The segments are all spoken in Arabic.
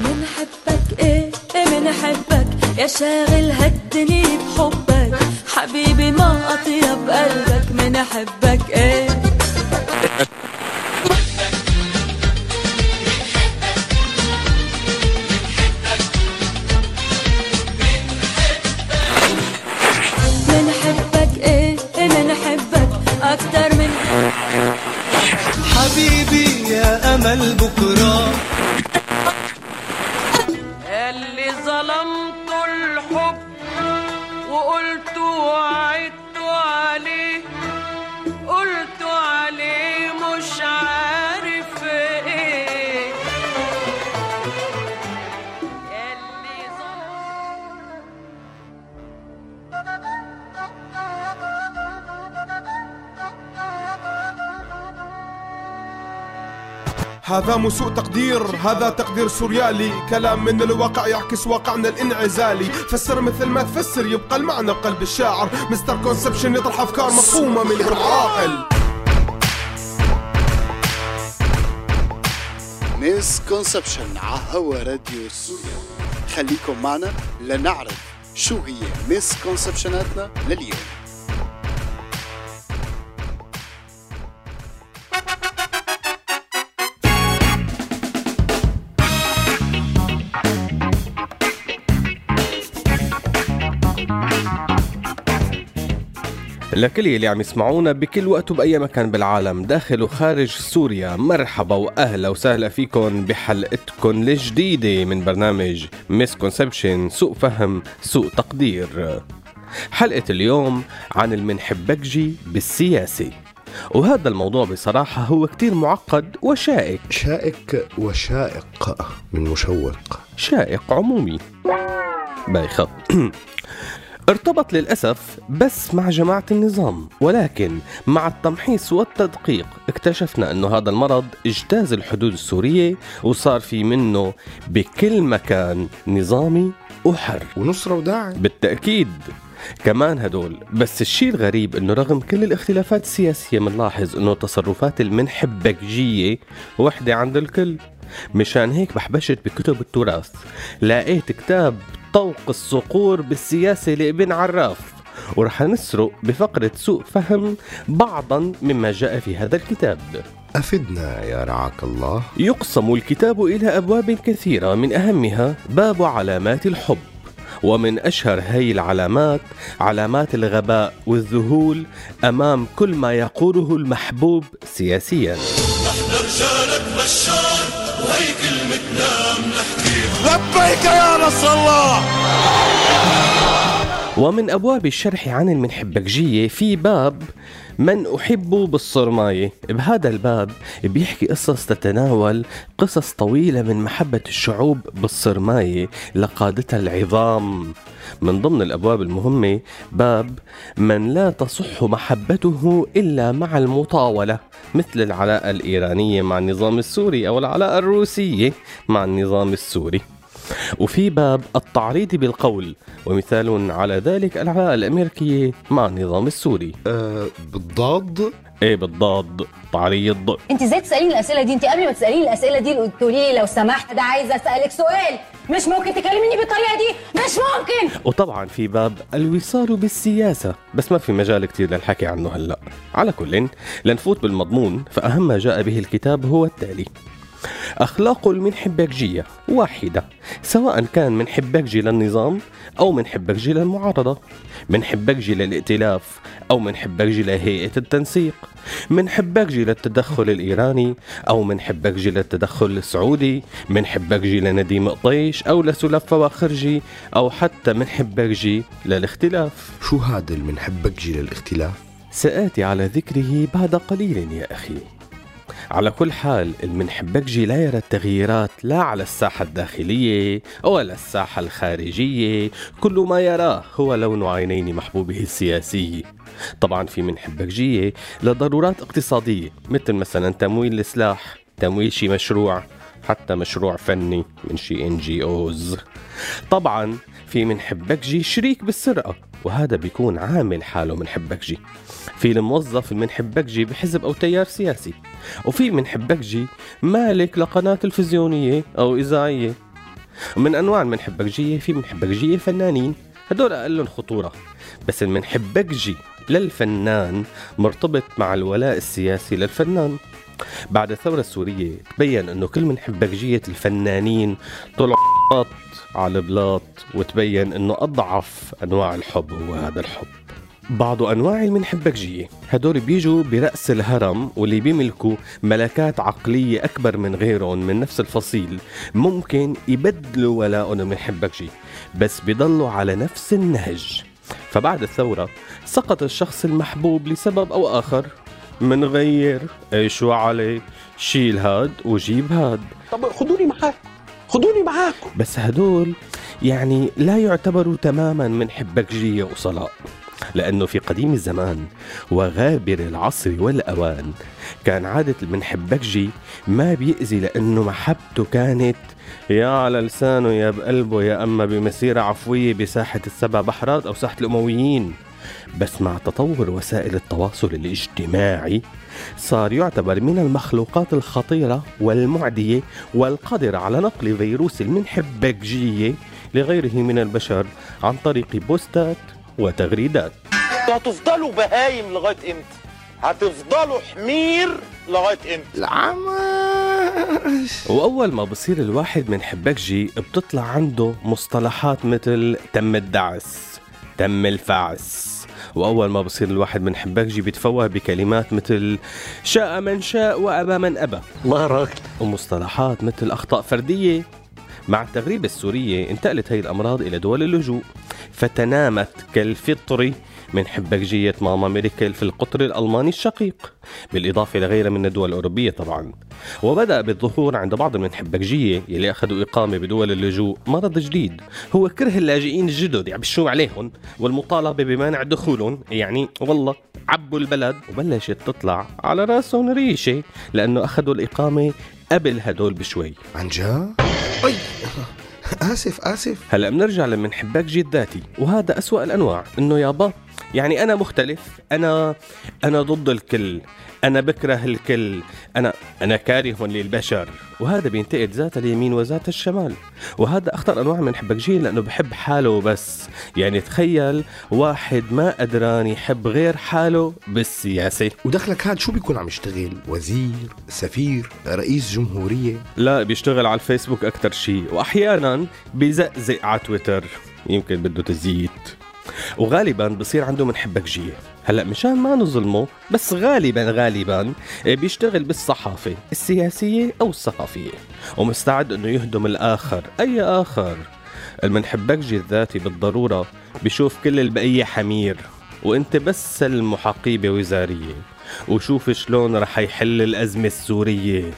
منحبك إيه؟ إيه منحبك يا شاغل هالدنيا بحبك. حبيبي ما أطيب قلبك. منحبك إيه؟ يا هذا مو سوء تقدير هذا تقدير سوريالي. كلام من الواقع يعكس واقعنا الانعزالي. فسر مثل ما تفسر يبقى المعنى بقلب الشاعر. mister conception يطرح أفكار مفهومة من العاقل misconception عهوا راديو سوريا خليكم معنا لنعرف شو هي misconception اتنا لليوم. لكل يلي عم يسمعونا بكل وقت وبأي مكان بالعالم داخل وخارج سوريا مرحبا وأهلا وسهلا فيكم بحلقتكم الجديدة من برنامج مسكونسبشن سوء فهم سوء تقدير. حلقة اليوم عن المنحبكجي بالسياسة. وهذا الموضوع بصراحة هو كتير معقد وشائك. شائك وشائق من مشوق. شائق عمومي. بايخة ارتبط للأسف بس مع جماعة النظام ولكن مع التمحيص والتدقيق اكتشفنا أنه هذا المرض اجتاز الحدود السورية وصار في منه بكل مكان نظامي وحر. ونصرة وداعي. بالتأكيد كمان هدول. بس الشيء الغريب أنه رغم كل الاختلافات السياسية بنلاحظ أنه تصرفات المنحبكجية وحدة عند الكل. مشان هيك بحبشت بكتب التراث لقيت كتاب طوق الصقور بالسياسة لابن عراف ورح نسرق بفقرة سوء فهم بعضا مما جاء في هذا الكتاب. أفدنا يا رعاك الله. يقسم الكتاب إلى أبواب كثيرة من أهمها باب علامات الحب ومن أشهر هي العلامات علامات الغباء والذهول أمام كل ما يقوله المحبوب سياسيا. لبيك يا نصر الله. ومن أبواب الشرح عن المنحبكجية في باب من أحبه بالصرماية. بهذا الباب بيحكي قصص تتناول قصص طويلة من محبة الشعوب بالصرماية لقادتها العظام. من ضمن الأبواب المهمة باب من لا تصح محبته إلا مع المطاولة مثل العلاقة الإيرانية مع النظام السوري أو العلاقة الروسية مع النظام السوري. وفي باب التعريض بالقول ومثال على ذلك العلاقة الأمريكية مع النظام السوري. أه بالضاد؟ إيه بالضاد. تعريض. انت إزاي تساليني الأسئلة دي؟ انت قبل ما تساليني الأسئلة دي تقولي لي لو سمحت ده عايزه أسألك سؤال. مش ممكن تكلميني بالطريقة دي؟ مش ممكن! وطبعا في باب الوصال بالسياسة بس ما في مجال كتير للحكي عنه هلأ. على كل لنفوت بالمضمون فأهم ما جاء به الكتاب هو التالي. أخلاق المنحبكجية واحدة سواء كان منحبكجي للنظام أو منحبكجي للمعارضة منحبكجي للائتلاف أو منحبكجي لهيئة التنسيق منحبكجي للتدخل الإيراني أو منحبكجي للتدخل السعودي منحبكجي لنديم قطيش أو لسلف فواخرجي أو حتى منحبكجي للاختلاف. شو هذا اللي منحبك جي للاختلاف؟ سآتي على ذكره بعد قليل يا أخي. على كل حال المنحبكجي لا يرى التغييرات لا على الساحة الداخلية ولا الساحة الخارجية. كل ما يراه هو لون عينين محبوبه السياسي. طبعا في منحبكجية لضرورات اقتصادية مثل مثلا تمويل السلاح تمويل شي مشروع حتى مشروع فني من شي إن جي أوز. طبعا في منحبكجي شريك بالسرقة وهذا بيكون عامل حاله منحبكجي في الموظف المنحبكجي بحزب أو تيار سياسي. وفي منحبكجي مالك لقناة تلفزيونية أو إذاعية. ومن أنواع المنحبكجية في منحبكجية فنانين هدول أقل خطورة. بس المنحبكجي للفنان مرتبط مع الولاء السياسي للفنان. بعد الثورة السورية تبين أنه كل من حبكجية الفنانين طلعوا على البلاط وتبين أنه أضعف أنواع الحب هو هذا الحب. بعض أنواع المنحبكجية هدول بيجوا برأس الهرم واللي بيملكوا ملكات عقلية أكبر من غيرهم من نفس الفصيل ممكن يبدلوا ولاءهم المنحبكجي بس بيضلوا على نفس النهج. فبعد الثورة سقط الشخص المحبوب لسبب أو آخر منغير اي شو عليه شيل هاد وجيب هاد. طب خدوني معاك. خدوني معاكم بس هدول يعني لا يعتبروا تماما من حبكجية وصلاء لأنه في قديم الزمان وغابر العصر والأوان كان عادة المنحبكجي ما بيأذي لأنه محبته كانت يا على لسانه يا بقلبه يا أما بمسيرة عفوية بساحة السبع بحرات أو ساحة الأمويين. بس مع تطور وسائل التواصل الاجتماعي صار يعتبر من المخلوقات الخطيرة والمعدية والقادرة على نقل فيروس المنحبكجية لغيره من البشر عن طريق بوستات وتغريدات. هتفضلوا بهايم لغاية إمتى؟ هتفضلوا حمير لغاية إمتى؟ العمش. وأول ما بصير الواحد من حبكجي بتطلع عنده مصطلحات مثل تم الدعس تم الفعس وأول ما بصير الواحد من حبكجي بيتفوه بكلمات مثل شاء من شاء وأبى من أبى. الله راجل ومصطلحات مثل أخطاء فردية. مع التغريبة السورية انتقلت هي الأمراض إلى دول اللجوء فتنامت كالفطر من حبكجية ماما ميركل في القطر الألماني الشقيق. بالإضافة لغيرها من الدول الأوروبية طبعا. وبدأ بالظهور عند بعض من حبكجية يلي أخذوا إقامة بدول اللجوء مرض جديد. هو كره اللاجئين الجدد يعبشوا عليهم؟ والمطالبة بمنع دخولهم يعني والله عبوا البلد وبلشت تطلع على راسهم ريشة لأنه أخذوا الإقامة قبل هدول بشوي. عن جد؟ أي! آسف آسف. هلأ بنرجع لمن حباك جيد ذاتي وهذا أسوأ الأنواع إنه يابا يعني أنا مختلف أنا أنا ضد الكل أنا بكره الكل أنا أنا كاره للبشر. وهذا بينتقد ذات اليمين وذات الشمال. وهذا أخطر أنواع من حبكجية لأنه بحب حاله بس. يعني تخيل واحد ما قدران يحب غير حاله بالسياسة. ودخلك هاد شو بيكون عم يشتغل؟ وزير، سفير، رئيس جمهورية؟ لا بيشتغل على الفيسبوك أكتر شيء وأحيانا بيزقزق على تويتر. يمكن بده تزييت. وغالبا بصير عنده منحبكجية هلأ مشان ما نظلمه بس غالبا غالبا بيشتغل بالصحافة السياسية أو الثقافية ومستعد إنه يهدم الآخر أي آخر. المنحبكجي الذاتي بالضرورة بيشوف كل البقية حمير وإنت بس سلم حقيبة وزارية وشوف شلون رح يحل الأزمة السورية.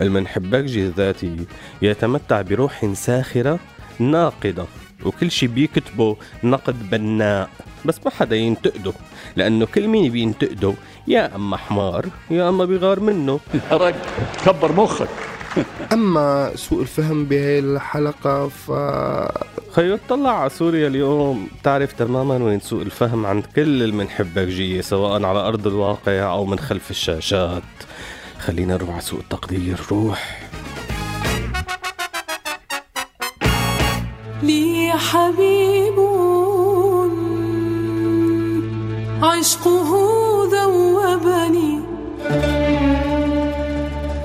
المنحبكجي الذاتي يتمتع بروح ساخرة ناقدة. وكل شي بيكتبه نقد بناء. بس ما حدا ينتقده لأنه كل مين بينتقده يا أما حمار يا أما بيغار منه. راجل كبر مخك. أما سوء الفهم بهي الحلقة ف خيو اطلع على سوريا اليوم تعرف تماما وين سوء الفهم؟ عند كل المنحبكجية سواء على أرض الواقع أو من خلف الشاشات. خلينا نروح على سوء التقدير روح. حبيب. عشقه ذوبني.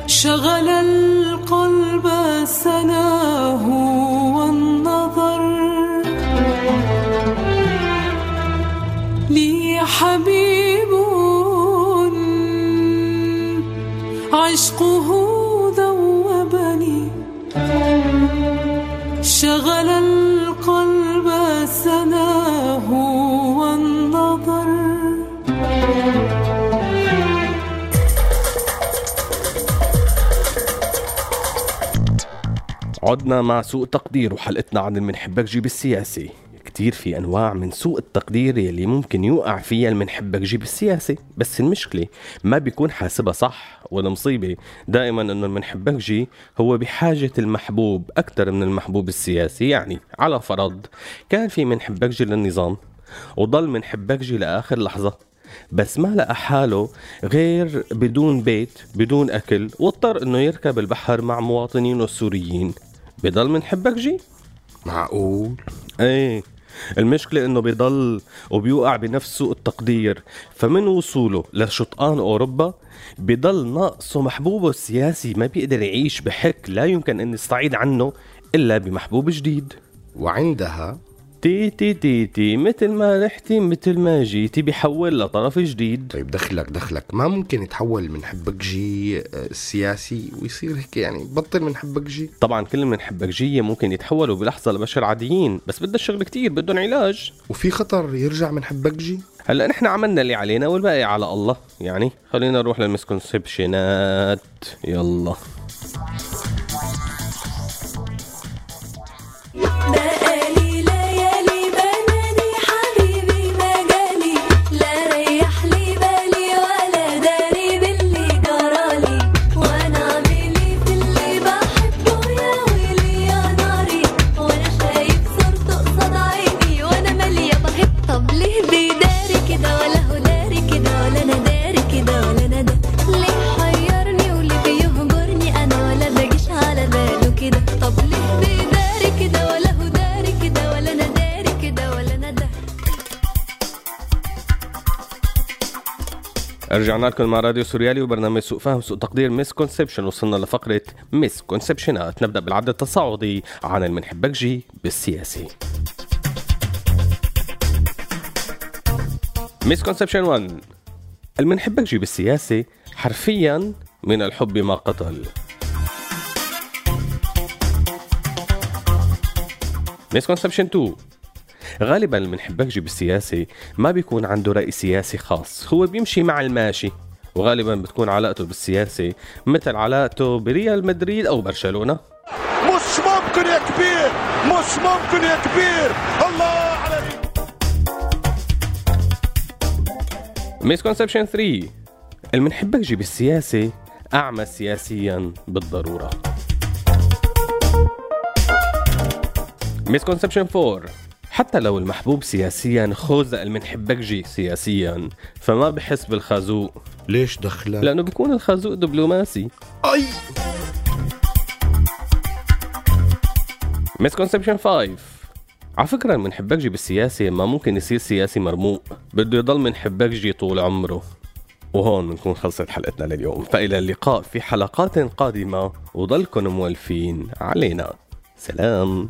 شغل القلب سناه عدنا مع سوء تقدير وحلقتنا عن المنحبكجي بالسياسة كتير في أنواع من سوء التقدير يلي ممكن يوقع فيها المنحبكجي بالسياسة بس المشكلة ما بيكون حاسبها صح والمصيبة دائما أنه المنحبكجي هو بحاجة المحبوب أكثر من المحبوب السياسي يعني على فرض كان في منحبكجي للنظام وضل من حبكجي لآخر لحظة بس ما لقى حاله غير بدون بيت بدون أكل واضطر إنه يركب البحر مع مواطنينه السوريين. بضل منحبكجي؟ معقول؟ إيه. المشكلة إنه بيضل وبيوقع بنفس سوء التقدير. فمن وصوله لشطآن أوروبا بضل ناقصه محبوبه السياسي ما بيقدر يعيش بحك لا يمكن أن يستعيض عنه إلا بمحبوب جديد. وعندها تي تي تي تي. مثل ما رحتي مثل ما جيتي. بيحول لطرف جديد. طيب دخلك دخلك. ما ممكن يتحول منحبكجي آه، سياسي ويصير هيك يعني بطل من حبكجي طبعا كل من حبكجية ممكن يتحولوا بلحظة لبشر عاديين بس بدها شغل كتير بدهم علاج. وفي خطر يرجع من حبكجي هلأ نحن عملنا اللي علينا والباقي على الله. يعني خلينا نروح للمسكونسبشنات. يلا. رجعنا لكم مع راديو سوريالي وبرنامج سوء فهم سوء تقدير misconception وصلنا لفقرة misconception ات نبدأ بالعد التصاعدي عن المنحبكجي بالسياسي. misconception 1 المنحبكجي بالسياسي حرفيا من الحب ما قتل. misconception 2 غالبا المنحبكجي بالسياسي ما بيكون عنده رأي سياسي خاص هو بيمشي مع الماشي. وغالبا بتكون علاقته بالسياسي مثل علاقته بريال مدريد أو برشلونة. مش ممكن يا كبير مش ممكن يا كبير. الله عليك. misconception 3 المنحبكجي بالسياسي أعمى سياسيا بالضرورة. misconception 4 حتى لو المحبوب سياسيا خوزق المنحبكجي سياسيا. فما بحس بالخازوق. ليش دخلك؟ لأنه بيكون الخازوق دبلوماسي. أي! misconception 5 على فكرة المنحبكجي بالسياسة ما ممكن يصير سياسي مرموق. بده يضل منحبكجي طول عمره. وهون بنكون خلصت حلقتنا لليوم. فإلى اللقاء في حلقات قادمة. وضلكم مولفين. علينا. سلام.